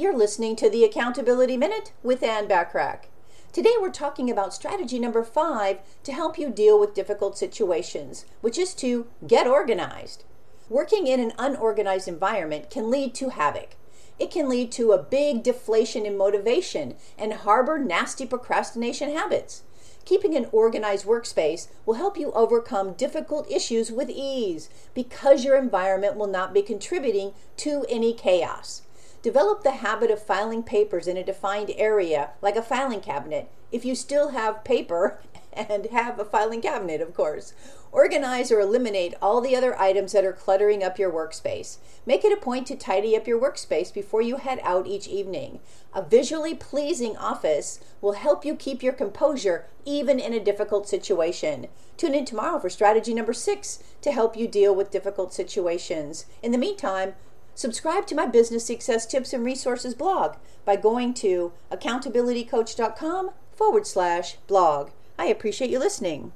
You're listening to the Accountability Minute with Ann Bachrach. Today we're talking about strategy number five to help you deal with difficult situations, which is to get organized. Working in an unorganized environment can lead to havoc. It can lead to a big deflation in motivation and harbor nasty procrastination habits. Keeping an organized workspace will help you overcome difficult issues with ease because your environment will not be contributing to any chaos. Develop the habit of filing papers in a defined area, like a filing cabinet, if you still have paper and have a filing cabinet, of course. Organize or eliminate all the other items that are cluttering up your workspace. Make it a point to tidy up your workspace before you head out each evening. A visually pleasing office will help you keep your composure even in a difficult situation. Tune in tomorrow for strategy number six to help you deal with difficult situations. In the meantime, Subscribe to my business success tips and resources blog by going to accountabilitycoach.com forward slash blog. I appreciate you listening.